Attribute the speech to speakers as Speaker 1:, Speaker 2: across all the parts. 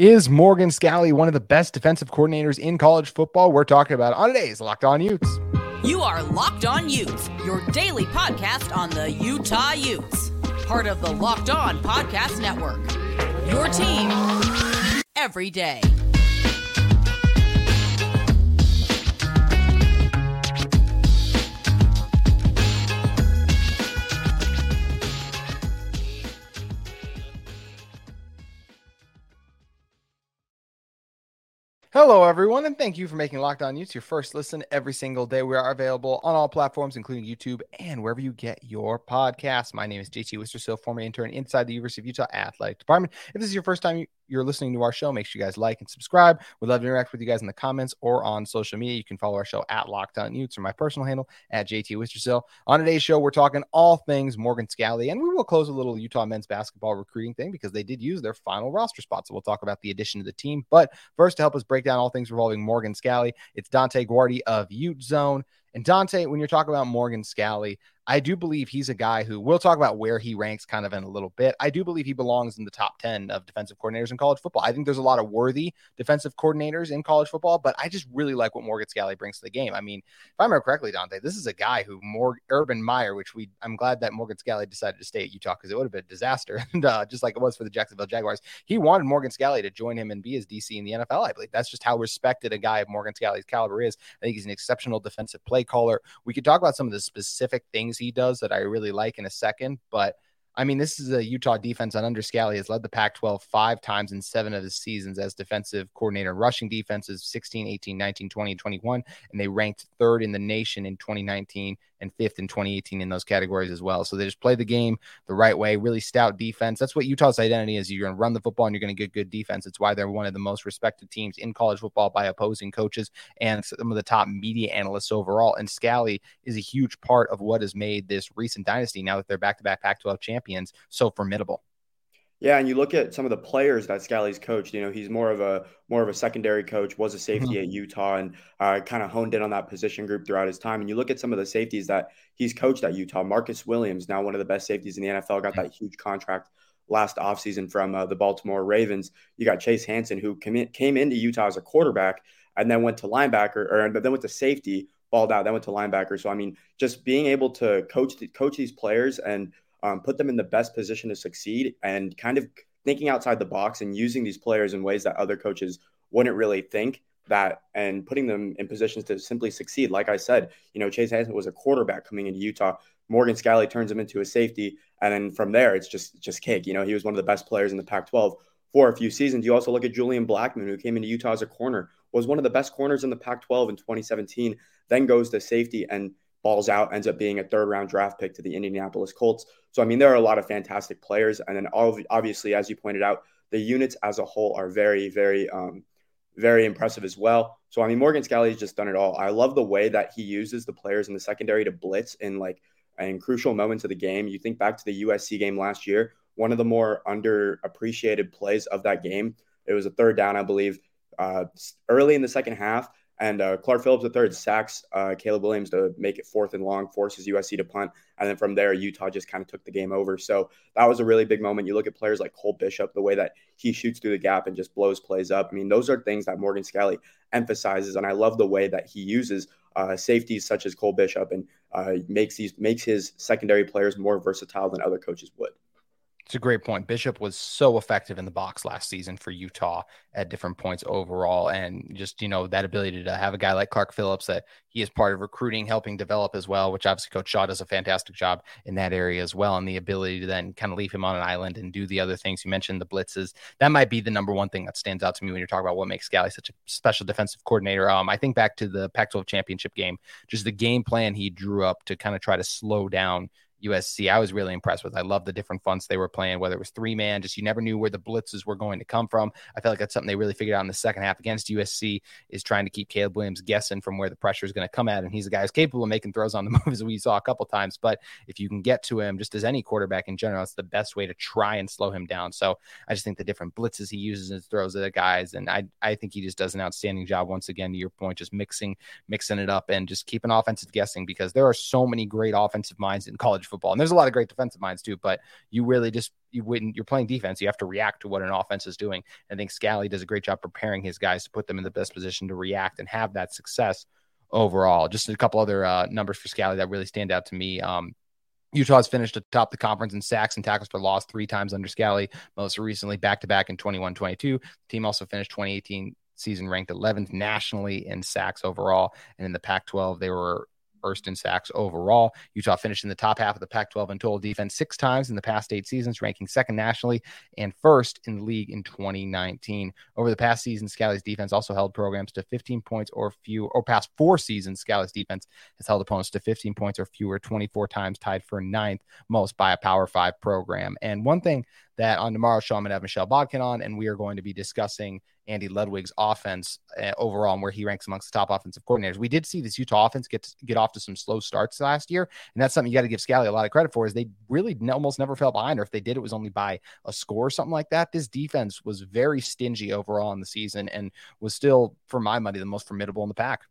Speaker 1: Is Morgan Scalley one of the best defensive coordinators in college football? We're talking about on today's Locked On Utes.
Speaker 2: You are Locked On Utes, your daily podcast on the Utah Utes, part of the Locked On Podcast Network. Your team every day.
Speaker 1: Hello, everyone, and thank you for making Locked On Utes your first listen every single day. We are available on all platforms, including YouTube and wherever you get your podcasts. My name is JT Wistrcill, former intern inside the University of Utah Athletic Department. If this is your first time you're listening to our show, make sure you guys like and subscribe. We'd love to interact with you guys in the comments or on social media. You can follow our show at Locked On Utes or my personal handle at JT Wistrcill. On today's show, we're talking all things Morgan Scalley, and we will close a little Utah men's basketball recruiting thing because they did use their final roster spot. So we'll talk about the addition to the team. But first, to help us break down all things revolving Morgan Scalley. it's Dante Guardi of UteZone. And Dante, when you're talking about Morgan Scalley, I do believe he's a guy who we'll talk about where he ranks kind of in a little bit. I do believe he belongs in the top 10 of defensive coordinators in college football. I think there's a lot of worthy defensive coordinators in college football, but I just really like what Morgan Scalley brings to the game. I mean, if I remember correctly, Dante, this is a guy who more Urban Meyer, which we I'm glad that Morgan Scalley decided to stay at Utah because it would have been a disaster. and uh, just like it was for the Jacksonville Jaguars, he wanted Morgan Scalley to join him and be his DC in the NFL. I believe that's just how respected a guy of Morgan Scalley's caliber is. I think he's an exceptional defensive play caller. We could talk about some of the specific things he does that I really really like in a second. But I mean, this is a Utah defense on under Scalley has led the Pac 12 five times in seven of his seasons as defensive coordinator. Rushing defenses 16, 18, 19, 20, 21. And they ranked third in the nation in 2019 and fifth in 2018 in those categories as well. So they just play the game the right way, really stout defense. That's what Utah's identity is. You're going to run the football and you're going to get good defense. It's why they're one of the most respected teams in college football by opposing coaches and some of the top media analysts overall. And Scalley is a huge part of what has made this recent dynasty now that they're back to back Pac 12 champions so formidable.
Speaker 3: Yeah, and you look at some of the players that Scalley's coached. You know, he's more of a more of a secondary coach. Was a safety mm-hmm. at Utah, and uh, kind of honed in on that position group throughout his time. And you look at some of the safeties that he's coached at Utah. Marcus Williams, now one of the best safeties in the NFL, got that huge contract last offseason from uh, the Baltimore Ravens. You got Chase Hansen, who came, in, came into Utah as a quarterback and then went to linebacker, or then went to safety, balled out, then went to linebacker. So I mean, just being able to coach the, coach these players and um, put them in the best position to succeed and kind of thinking outside the box and using these players in ways that other coaches wouldn't really think that and putting them in positions to simply succeed. Like I said, you know, Chase Hansen was a quarterback coming into Utah. Morgan Scalley turns him into a safety. And then from there, it's just just cake. You know, he was one of the best players in the Pac 12 for a few seasons. You also look at Julian Blackmon, who came into Utah as a corner, was one of the best corners in the Pac 12 in 2017, then goes to safety and balls out, ends up being a third round draft pick to the Indianapolis Colts. So, I mean, there are a lot of fantastic players. And then, obviously, as you pointed out, the units as a whole are very, very, um, very impressive as well. So, I mean, Morgan Scalley has just done it all. I love the way that he uses the players in the secondary to blitz in like in crucial moments of the game. You think back to the USC game last year, one of the more underappreciated plays of that game. It was a third down, I believe, uh, early in the second half. And uh, Clark Phillips III sacks uh, Caleb Williams to make it fourth and long, forces USC to punt. And then from there, Utah just kind of took the game over. So that was a really big moment. You look at players like Cole Bishop, the way that he shoots through the gap and just blows plays up. I mean, those are things that Morgan Scalley emphasizes. And I love the way that he uses uh, safeties such as Cole Bishop and uh, makes these makes his secondary players more versatile than other coaches would.
Speaker 1: It's a great point. Bishop was so effective in the box last season for Utah at different points overall. And just, you know, that ability to have a guy like Clark Phillips that he is part of recruiting, helping develop as well, which obviously Coach Shaw does a fantastic job in that area as well. And the ability to then kind of leave him on an island and do the other things. You mentioned the blitzes. That might be the number one thing that stands out to me when you're talking about what makes Scalley such a special defensive coordinator. Um, I think back to the Pac 12 championship game, just the game plan he drew up to kind of try to slow down USC, I was really impressed with. I love the different fronts they were playing, whether it was three man, just you never knew where the blitzes were going to come from. I felt like that's something they really figured out in the second half against USC is trying to keep Caleb Williams guessing from where the pressure is going to come at. And he's a guy who's capable of making throws on the moves we saw a couple times. But if you can get to him, just as any quarterback in general, it's the best way to try and slow him down. So I just think the different blitzes he uses and throws at the guys. And I, I think he just does an outstanding job once again, to your point, just mixing, mixing it up and just keeping offensive guessing because there are so many great offensive minds in college football. And there's a lot of great defensive minds too, but you really just you wouldn't you're playing defense, you have to react to what an offense is doing. I think Scalley does a great job preparing his guys to put them in the best position to react and have that success overall. Just a couple other uh, numbers for Scalley that really stand out to me. Um, Utah's finished atop the conference in sacks and tackles for loss three times under Scalley, most recently back to back in 21 22. The team also finished 2018 season ranked 11th nationally in sacks overall. And in the Pac 12, they were first in sacks overall. Utah finished in the top half of the Pac 12 in total defense six times in the past eight seasons, ranking second nationally and first in the league in 2019. Over the past season, Scalley's defense also held programs to 15 points or fewer, or past four seasons, Scalley's defense has held opponents to 15 points or fewer 24 times, tied for ninth most by a Power Five program. And one thing that on tomorrow's show, I'm going to have Michelle Bodkin on, and we are going to be discussing Andy Ludwig's offense uh, overall and where he ranks amongst the top offensive coordinators. We did see this Utah offense get to, get off to some slow starts last year, and that's something you got to give Scalley a lot of credit for. Is they really almost never fell behind, or if they did, it was only by a score or something like that. This defense was very stingy overall in the season and was still, for my money, the most formidable in the pack.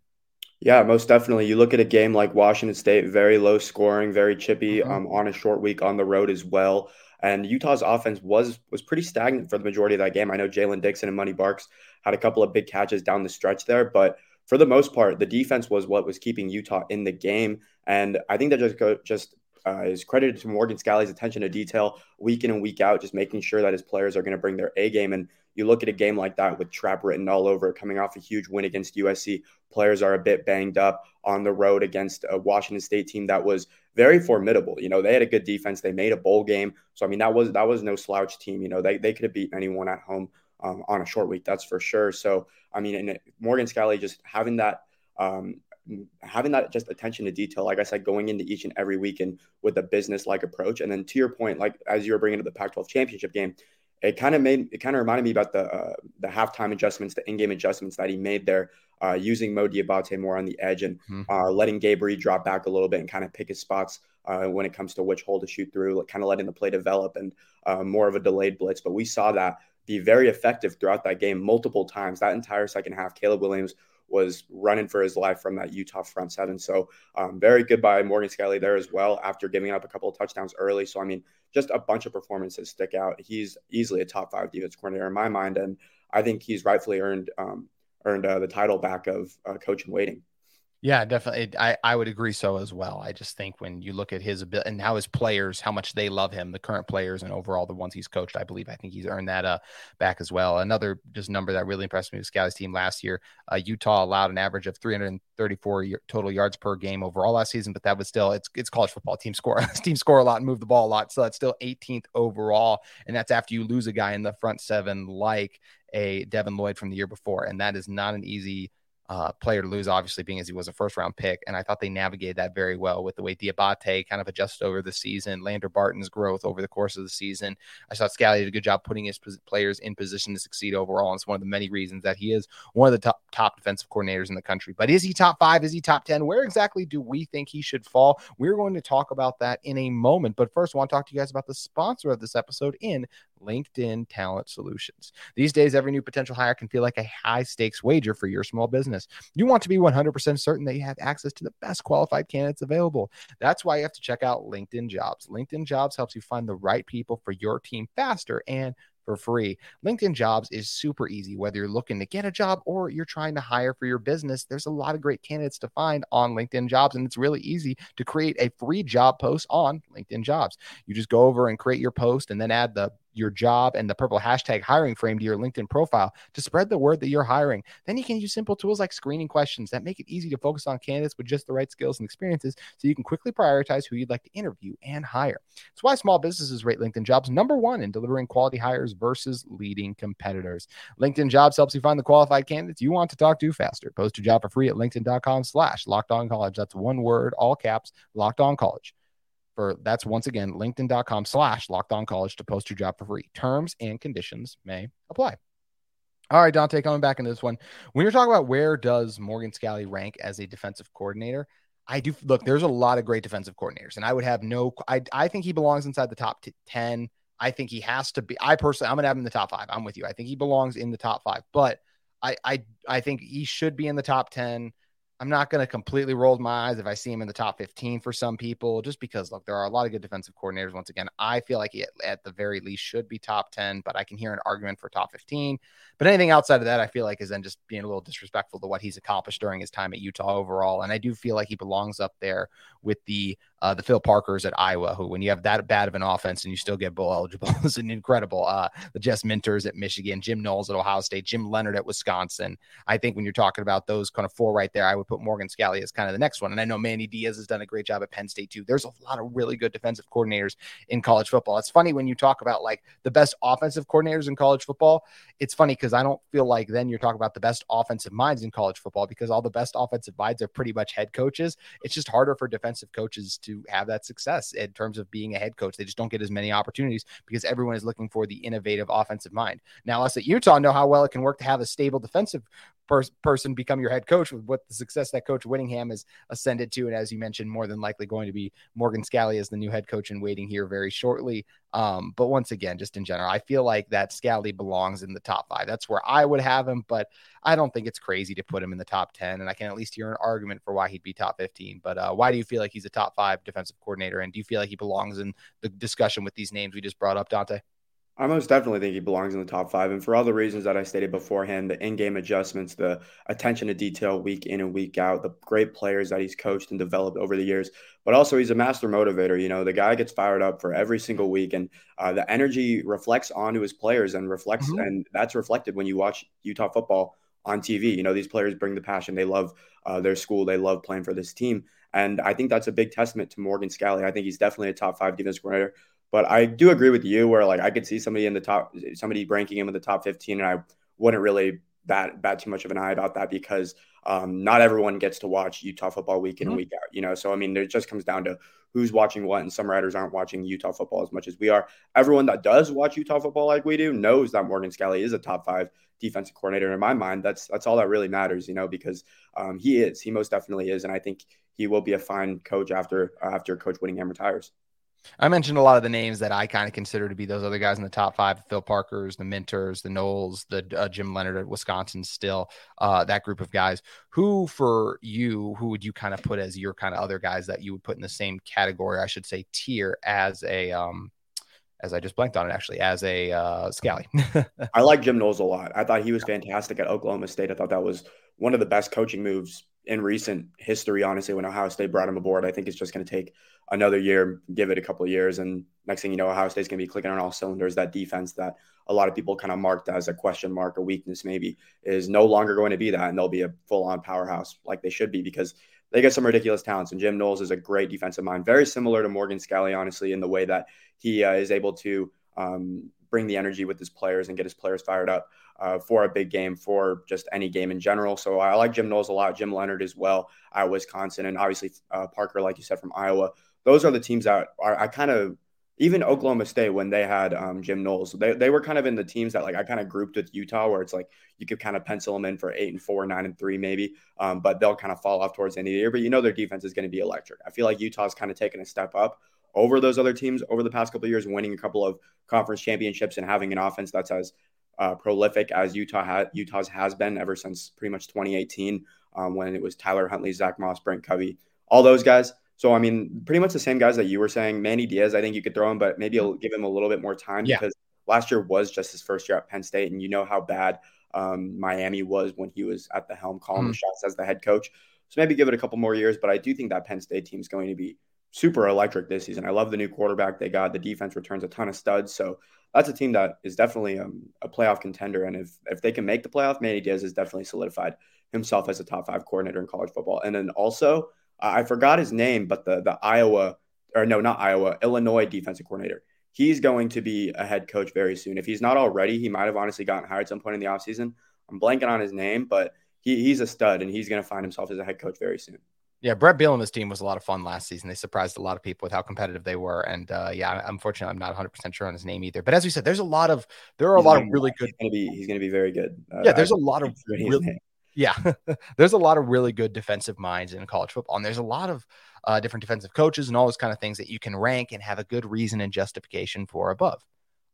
Speaker 3: Yeah, most definitely. You look at a game like Washington State, very low scoring, very chippy mm-hmm. um, on a short week on the road as well. And Utah's offense was was pretty stagnant for the majority of that game. I know Jaylen Dixon and Money Parks had a couple of big catches down the stretch there, but for the most part, the defense was what was keeping Utah in the game. And I think that just just uh, is credited to Morgan Scalley's attention to detail week in and week out, just making sure that his players are going to bring their A game. And you look at a game like that with trap written all over, coming off a huge win against USC. Players are a bit banged up on the road against a Washington State team that was very formidable. You know, they had a good defense. They made a bowl game. So I mean, that was that was no slouch team. You know, they they could have beaten anyone at home um, on a short week. That's for sure. So I mean, and Morgan Scalley just having that. Um, having that just attention to detail, like I said, going into each and every weekend with a business like approach. And then to your point, like as you were bringing to the Pac 12 championship game, it kind of made it kind of reminded me about the uh, the halftime adjustments, the in-game adjustments that he made there, uh, using Mo Diabate more on the edge and mm-hmm. uh, letting Gabriel drop back a little bit and kind of pick his spots uh, when it comes to which hole to shoot through, like kind of letting the play develop and uh, more of a delayed blitz. But we saw that be very effective throughout that game multiple times. That entire second half, Caleb Williams was running for his life from that Utah front seven. So um, very good by Morgan Scalley there as well after giving up a couple of touchdowns early. So I mean, just a bunch of performances stick out. He's easily a top five defense coordinator in my mind, and I think he's rightfully earned um, earned uh, the title back of uh, coach in waiting.
Speaker 1: Yeah, definitely. I, I would agree so as well. I just think when you look at his ability and how his players, how much they love him, the current players and overall the ones he's coached, I believe, I think he's earned that uh, back as well. Another just number that really impressed me was Scalley's team last year. Uh, Utah allowed an average of 334 total yards per game overall last season, but that was still it's it's college football. Team score team score a lot and move the ball a lot, so that's still 18th overall, and that's after you lose a guy in the front seven like a Devin Lloyd from the year before, and that is not an easy uh, player to lose, obviously, being as he was a first round pick. And I thought they navigated that very well with the way Diabate kind of adjusted over the season, Lander Barton's growth over the course of the season. I thought Scalley did a good job putting his players in position to succeed overall. And it's one of the many reasons that he is one of the top, top defensive coordinators in the country. But is he top five? Is he top 10? Where exactly do we think he should fall? We're going to talk about that in a moment. But first, I want to talk to you guys about the sponsor of this episode in LinkedIn Talent Solutions. These days, every new potential hire can feel like a high stakes wager for your small business. You want to be 100% certain that you have access to the best qualified candidates available. That's why you have to check out LinkedIn Jobs. LinkedIn Jobs helps you find the right people for your team faster and for free. LinkedIn Jobs is super easy. Whether you're looking to get a job or you're trying to hire for your business, there's a lot of great candidates to find on LinkedIn Jobs, and it's really easy to create a free job post on LinkedIn Jobs. You just go over and create your post and then add the your job and the purple hashtag hiring frame to your LinkedIn profile to spread the word that you're hiring. Then you can use simple tools like screening questions that make it easy to focus on candidates with just the right skills and experiences so you can quickly prioritize who you'd like to interview and hire. It's why small businesses rate LinkedIn jobs number one in delivering quality hires versus leading competitors. LinkedIn jobs helps you find the qualified candidates you want to talk to faster. Post your job for free at LinkedIn.com slash locked on college. That's one word, all caps, locked on college for that's once again linkedin.com slash locked on college to post your job for free. Terms and conditions may apply. All right, Dante, coming back into this one. When you're talking about where does Morgan Scalley rank as a defensive coordinator, I do look, there's a lot of great defensive coordinators, and I would have no, I, I think he belongs inside the top t- 10. I think he has to be, I personally, I'm to have him in the top five. I'm with you. I think he belongs in the top five, but I, I, I think he should be in the top 10 I'm not going to completely roll my eyes if I see him in the top 15 for some people, just because look, there are a lot of good defensive coordinators. Once again, I feel like he at, at the very least should be top 10, but I can hear an argument for top 15. But anything outside of that, I feel like is then just being a little disrespectful to what he's accomplished during his time at Utah overall. And I do feel like he belongs up there with the uh, the Phil Parkers at Iowa, who when you have that bad of an offense and you still get bowl eligible is an incredible. Uh, the Jesse Minters at Michigan, Jim Knowles at Ohio State, Jim Leonhard at Wisconsin. I think when you're talking about those kind of four right there, I would put Morgan Scalley as kind of the next one. And I know Manny Diaz has done a great job at Penn State too. There's a lot of really good defensive coordinators in college football. It's funny when you talk about like the best offensive coordinators in college football. It's funny because I don't feel like then you're talking about the best offensive minds in college football because all the best offensive minds are pretty much head coaches. It's just harder for defensive coaches to have that success in terms of being a head coach. They just don't get as many opportunities because everyone is looking for the innovative offensive mind. Now, us at Utah know how well it can work to have a stable defensive person become your head coach with what the success that coach Whittingham has ascended to. And as you mentioned, more than likely going to be Morgan Scalley as the new head coach in waiting here very shortly. Um, but once again, just in general, I feel like that Scalley belongs in the top five. That's where I would have him, but I don't think it's crazy to put him in the top 10. And I can at least hear an argument for why he'd be top 15. But uh, why do you feel like he's a top five defensive coordinator? And do you feel like he belongs in the discussion with these names we just brought up, Dante?
Speaker 3: I most definitely think he belongs in the top five. And for all the reasons that I stated beforehand, the in game adjustments, the attention to detail week in and week out, the great players that he's coached and developed over the years, but also he's a master motivator. You know, the guy gets fired up for every single week, and uh, the energy reflects onto his players and reflects, mm-hmm. and that's reflected when you watch Utah football on TV. You know, these players bring the passion. They love uh, their school. They love playing for this team. And I think that's a big testament to Morgan Scalley. I think he's definitely a top five defense coordinator. But I do agree with you where like I could see somebody in the top, somebody ranking him in the top 15, and I wouldn't really bat bat too much of an eye about that because um, not everyone gets to watch Utah football week in mm-hmm. and week out. You know, so I mean, it just comes down to who's watching what, and some writers aren't watching Utah football as much as we are. Everyone that does watch Utah football like we do knows that Morgan Scalley is a top five defensive coordinator. In my mind, that's that's all that really matters. You know, because um, he is, he most definitely is, and I think he will be a fine coach after after Coach Whittingham retires.
Speaker 1: I mentioned a lot of the names that I kind of consider to be those other guys in the top five: Phil Parker's, the Minters, the Knowles, the uh, Jim Leonhard at Wisconsin. Still, uh, that group of guys. Who for you? Who would you kind of put as your kind of other guys that you would put in the same category? I should say tier as a um, as I just blanked on it actually as a uh, Scalley.
Speaker 3: I like Jim Knowles a lot. I thought he was fantastic at Oklahoma State. I thought that was one of the best coaching moves in recent history, honestly, when Ohio State brought him aboard. I think it's just going to take another year, give it a couple of years. And next thing you know, Ohio State's going to be clicking on all cylinders. That defense that a lot of people kind of marked as a question mark, a weakness maybe, is no longer going to be that. And they'll be a full on powerhouse like they should be because they get some ridiculous talents. And Jim Knowles is a great defensive mind, very similar to Morgan Scalley, honestly, in the way that he uh, is able to um, bring the energy with his players and get his players fired up uh, for a big game, for just any game in general. So I like Jim Knowles a lot, Jim Leonhard as well at Wisconsin, and obviously uh, Parker, like you said, from Iowa. Those are the teams that are I kind of even Oklahoma State when they had um, Jim Knowles, they, they were kind of in the teams that like I kind of grouped with Utah, where it's like you could kind of pencil them in for eight and four, nine and three, maybe, um, but they'll kind of fall off towards the end of the year. But you know their defense is going to be electric. I feel like Utah's kind of taken a step up over those other teams over the past couple of years, winning a couple of conference championships and having an offense that's as uh, prolific as Utah had Utah's has been ever since pretty much 2018 um, when it was Tyler Huntley, Zach Moss, Britain Covey, all those guys. So I mean, pretty much the same guys that you were saying. Manny Diaz, I think you could throw him, but maybe give him a little bit more time yeah. because last year was just his first year at Penn State, and you know how bad um, Miami was when he was at the helm calling mm. the shots as the head coach. So maybe give it a couple more years, but I do think that Penn State team is going to be super electric this season. I love the new quarterback they got. The defense returns a ton of studs. So that's a team that is definitely um, a playoff contender. And if if they can make the playoff, Manny Diaz has definitely solidified himself as a top five coordinator in college football. And then also, I forgot his name, but the the Iowa or no, not Iowa, Illinois defensive coordinator. He's going to be a head coach very soon. If he's not already, he might have honestly gotten hired some point in the offseason. I'm blanking on his name, but he, he's a stud and he's going to find himself as a head coach very soon.
Speaker 1: Yeah, Bret Bielema's team was a lot of fun last season. They surprised a lot of people with how competitive they were. And uh, yeah, unfortunately, I'm not 100 percent sure on his name either. But as we said, there's a lot of there are he's a lot of really good.
Speaker 3: He's gonna be he's gonna be very good.
Speaker 1: Uh, yeah, there's I, a lot of really, yeah, there's a lot of really good defensive minds in college football, and there's a lot of uh, different defensive coaches and all those kind of things that you can rank and have a good reason and justification for above.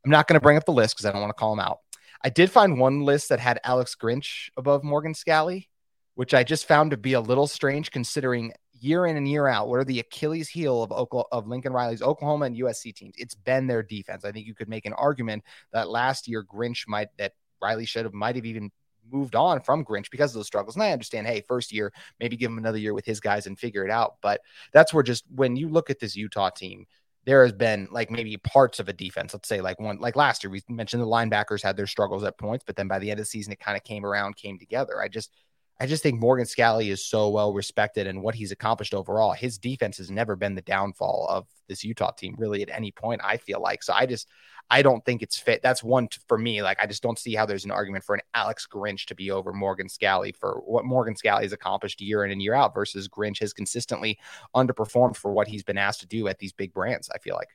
Speaker 1: I'm not going to bring up the list because I don't want to call them out. I did find one list that had Alex Grinch above Morgan Scalley which I just found to be a little strange considering year in and year out, what are the Achilles heel of Oklahoma, of Lincoln Riley's Oklahoma and USC teams? It's been their defense. I think you could make an argument that last year Grinch might that Riley should have might have even moved on from Grinch because of those struggles. And I understand, hey, first year, maybe give him another year with his guys and figure it out. But that's where just when you look at this Utah team, there has been like maybe parts of a defense. Let's say like one like last year, we mentioned the linebackers had their struggles at points, but then by the end of the season, it kind of came around, came together. I just I just think Morgan Scalley is so well respected and what he's accomplished overall. His defense has never been the downfall of this Utah team, really, at any point, I feel like. So I just, I don't think it's fit. That's one t- for me. Like, I just don't see how there's an argument for an Alex Grinch to be over Morgan Scalley for what Morgan Scalley has accomplished year in and year out versus Grinch has consistently underperformed for what he's been asked to do at these big brands, I feel like.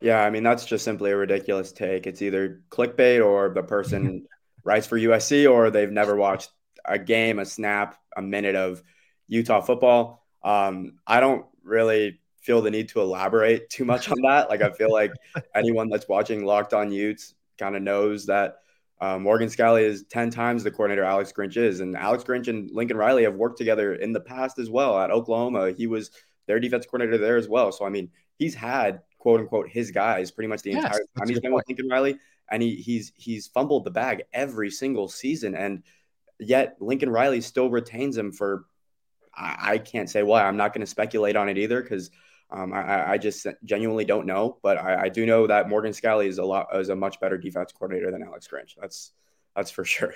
Speaker 3: Yeah, I mean, that's just simply a ridiculous take. It's either clickbait or the person writes for USC or they've never watched a game, a snap, a minute of Utah football. Um, I don't really feel the need to elaborate too much on that. Like I feel like anyone that's watching Locked On Utes kind of knows that uh, Morgan Scalley is 10 times the coordinator Alex Grinch is. And Alex Grinch and Lincoln Riley have worked together in the past as well at Oklahoma. He was their defense coordinator there as well. So, I mean, he's had quote unquote his guys pretty much the yes, entire time he's been with Lincoln Riley. And he, he's he's fumbled the bag every single season. And Yet Lincoln Riley still retains him for I, I can't say why. I'm not going to speculate on it either because um, I, I, just genuinely don't know. But I, I, do know that Morgan Scalley is a lot is a much better defense coordinator than Alex Grinch. That's that's for sure.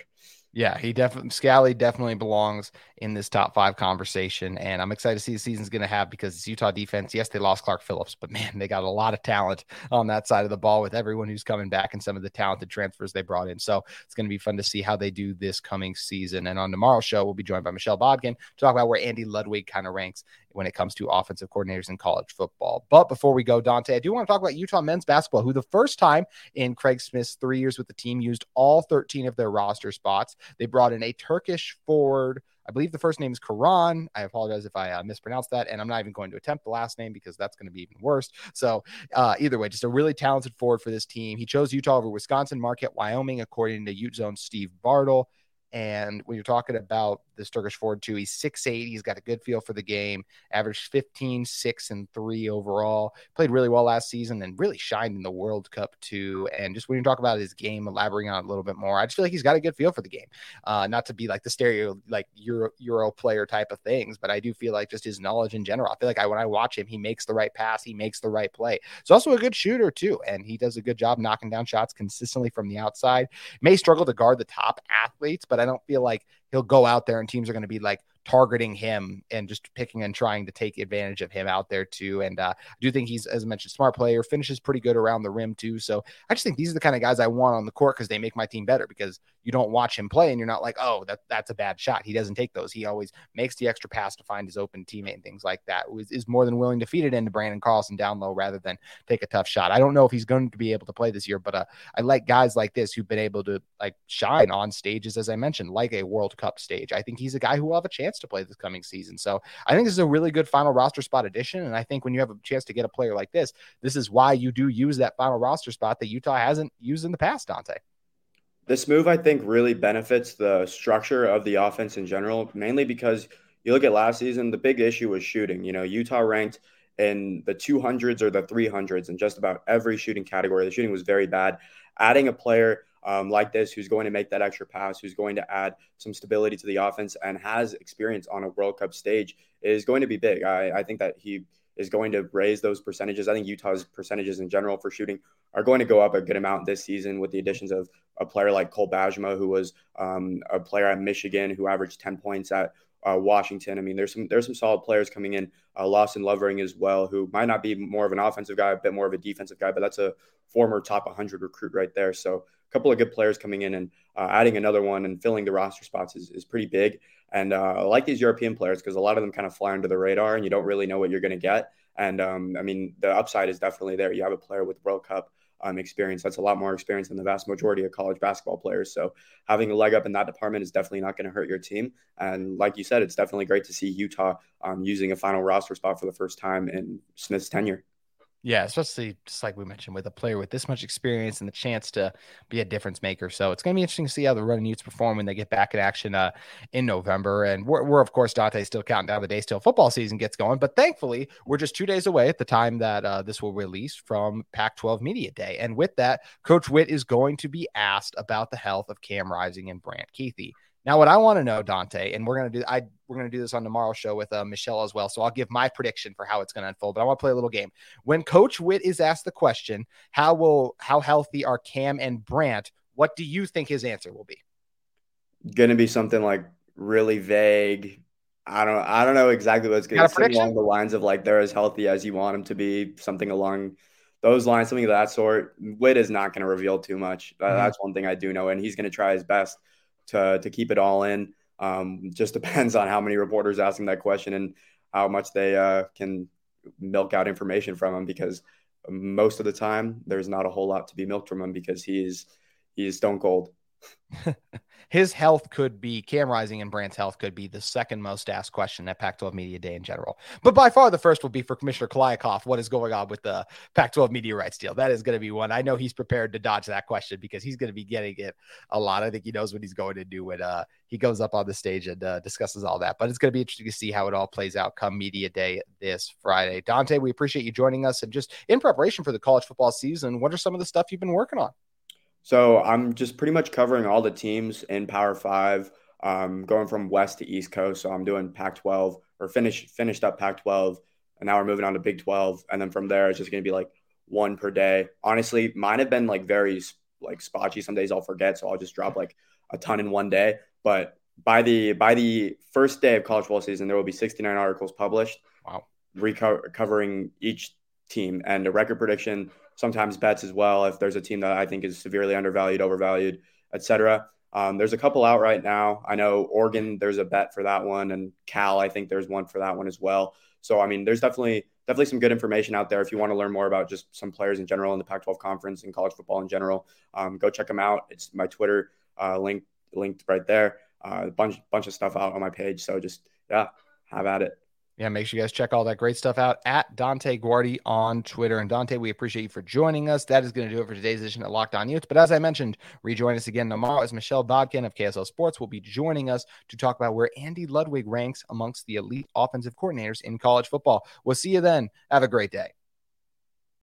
Speaker 1: Yeah, he definitely Scalley definitely belongs in this top five conversation, and I'm excited to see the season's going to have because it's Utah defense. Yes, they lost Clark Phillips, but man, they got a lot of talent on that side of the ball with everyone who's coming back and some of the talented transfers they brought in. So it's going to be fun to see how they do this coming season. And on tomorrow's show, we'll be joined by Michelle Bodkin to talk about where Andy Ludwig kind of ranks when it comes to offensive coordinators in college football. But before we go, Dante, I do want to talk about Utah men's basketball, who the first time in Craig Smith's three years with the team used all 13 of their roster spots. They brought in a Turkish forward. I believe the first name is Karan. I apologize if I uh, mispronounced that, and I'm not even going to attempt the last name because that's going to be even worse. So, uh, either way, just a really talented forward for this team. He chose Utah over Wisconsin, Marquette, Wyoming, according to UteZone Steve Bartle. And when you're talking about this Turkish forward too. He's 6'8. He's got a good feel for the game, averaged 15, 6, and 3 overall. Played really well last season and really shined in the World Cup too. And just when you talk about his game, elaborating on it a little bit more, I just feel like he's got a good feel for the game. Uh, not to be like the stereo, like Euro, Euro player type of things, but I do feel like just his knowledge in general. I feel like I, when I watch him, he makes the right pass, he makes the right play. He's also a good shooter too. And he does a good job knocking down shots consistently from the outside. May struggle to guard the top athletes, but I don't feel like he'll go out there and teams are going to be like targeting him and just picking and trying to take advantage of him out there too. And uh, I do think he's, as I mentioned, smart player, finishes pretty good around the rim too. So I just think these are the kind of guys I want on the court because they make my team better because you don't watch him play and you're not like, oh, that, that's a bad shot. He doesn't take those. He always makes the extra pass to find his open teammate and things like that. Is, is more than willing to feed it into Branden Carlson down low rather than take a tough shot. I don't know if he's going to be able to play this year, but uh, I like guys like this who've been able to like shine on stages, as I mentioned, like a World Cup stage. I think he's a guy who will have a chance to play this coming season. So I think this is a really good final roster spot addition. And I think when you have a chance to get a player like this, this is why you do use that final roster spot that Utah hasn't used in the past, Dante.
Speaker 3: This move, I think, really benefits the structure of the offense in general, mainly because you look at last season, the big issue was shooting. You know, Utah ranked in the 200s or the 300s in just about every shooting category. The shooting was very bad. Adding a player um, like this who's going to make that extra pass, who's going to add some stability to the offense and has experience on a World Cup stage is going to be big. I, I think that he is going to raise those percentages. I think Utah's percentages in general for shooting are going to go up a good amount this season with the additions of a player like Cole Bajema, who was um, a player at Michigan who averaged 10 points at uh, Washington. I mean, there's some there's some solid players coming in. Uh, Lawson Lovering as well, who might not be more of an offensive guy, a bit more of a defensive guy, but that's a former top 100 recruit right there. So a couple of good players coming in and uh, adding another one and filling the roster spots is, is pretty big. And uh, I like these European players because a lot of them kind of fly under the radar and you don't really know what you're going to get. And um, I mean, the upside is definitely there. You have a player with World Cup um, experience. That's a lot more experience than the vast majority of college basketball players. So having a leg up in that department is definitely not going to hurt your team. And like you said, it's definitely great to see Utah um, using a final roster spot for the first time in Smith's tenure.
Speaker 1: Yeah, especially just like we mentioned with a player with this much experience and the chance to be a difference maker. So it's going to be interesting to see how the running Utes perform when they get back in action uh, in November. And we're, we're, of course, Dante still counting down the days till football season gets going. But thankfully, we're just two days away at the time that uh, this will release from Pac 12 Media Day. And with that, Coach Witt is going to be asked about the health of Cam Rising and Brant Kuithe. Now, what I want to know, Dante, and we're gonna do, I we're gonna do this on tomorrow's show with uh, Michelle as well. So I'll give my prediction for how it's gonna unfold. But I want to play a little game. When Coach Witt is asked the question, "How will how healthy are Cam and Brant?" What do you think his answer will be?
Speaker 3: Going to be something like really vague. I don't I don't know exactly what's going to be along the lines of like they're as healthy as you want them to be. Something along those lines, something of that sort. Witt is not going to reveal too much. Mm-hmm. That's one thing I do know, and he's going to try his best to to keep it all in. Um, just depends on how many reporters asking that question and how much they uh, can milk out information from him because most of the time there's not a whole lot to be milked from him because he's he's stone cold.
Speaker 1: his health could be Cam Rising and Brant's health could be the second most asked question at Pac 12 Media Day in general. But by far the first will be for Commissioner Kliavkoff. What is going on with the Pac 12 media rights deal? That is going to be one. I know he's prepared to dodge that question because he's going to be getting it a lot. I think he knows what he's going to do when uh, he goes up on the stage and uh, discusses all that. But it's going to be interesting to see how it all plays out come Media Day this Friday. Dante, we appreciate you joining us and just in preparation for the college football season. What are some of the stuff you've been working on?
Speaker 3: So I'm just pretty much covering all the teams in Power Five, um, going from West to East Coast. So I'm doing Pac-12 or finish finished up Pac-12, and now we're moving on to Big 12, and then from there it's just going to be like one per day. Honestly, mine have been like very like spotchy. Some days I'll forget, so I'll just drop like a ton in one day. But by the by the first day of college football season, there will be 69 articles published.
Speaker 1: Wow,
Speaker 3: recovering each team and a record prediction sometimes bets as well if there's a team that I think is severely undervalued, overvalued, etc. Um, there's a couple out right now. I know Oregon, there's a bet for that one, and Cal, I think there's one for that one as well. So I mean, there's definitely definitely some good information out there if you want to learn more about just some players in general in the Pac-12 conference and college football in general. Um, go check them out. It's my Twitter uh, link linked right there. Uh, a bunch bunch of stuff out on my page. So just yeah, have at it
Speaker 1: yeah, make sure you guys check all that great stuff out at Dante Guardi on Twitter. And Dante, we appreciate you for joining us. That is going to do it for today's edition of Locked On Utes. But as I mentioned, rejoin us again tomorrow as Michelle Bodkin of KSL Sports will be joining us to talk about where Andy Ludwig ranks amongst the elite offensive coordinators in college football. We'll see you then. Have a great day.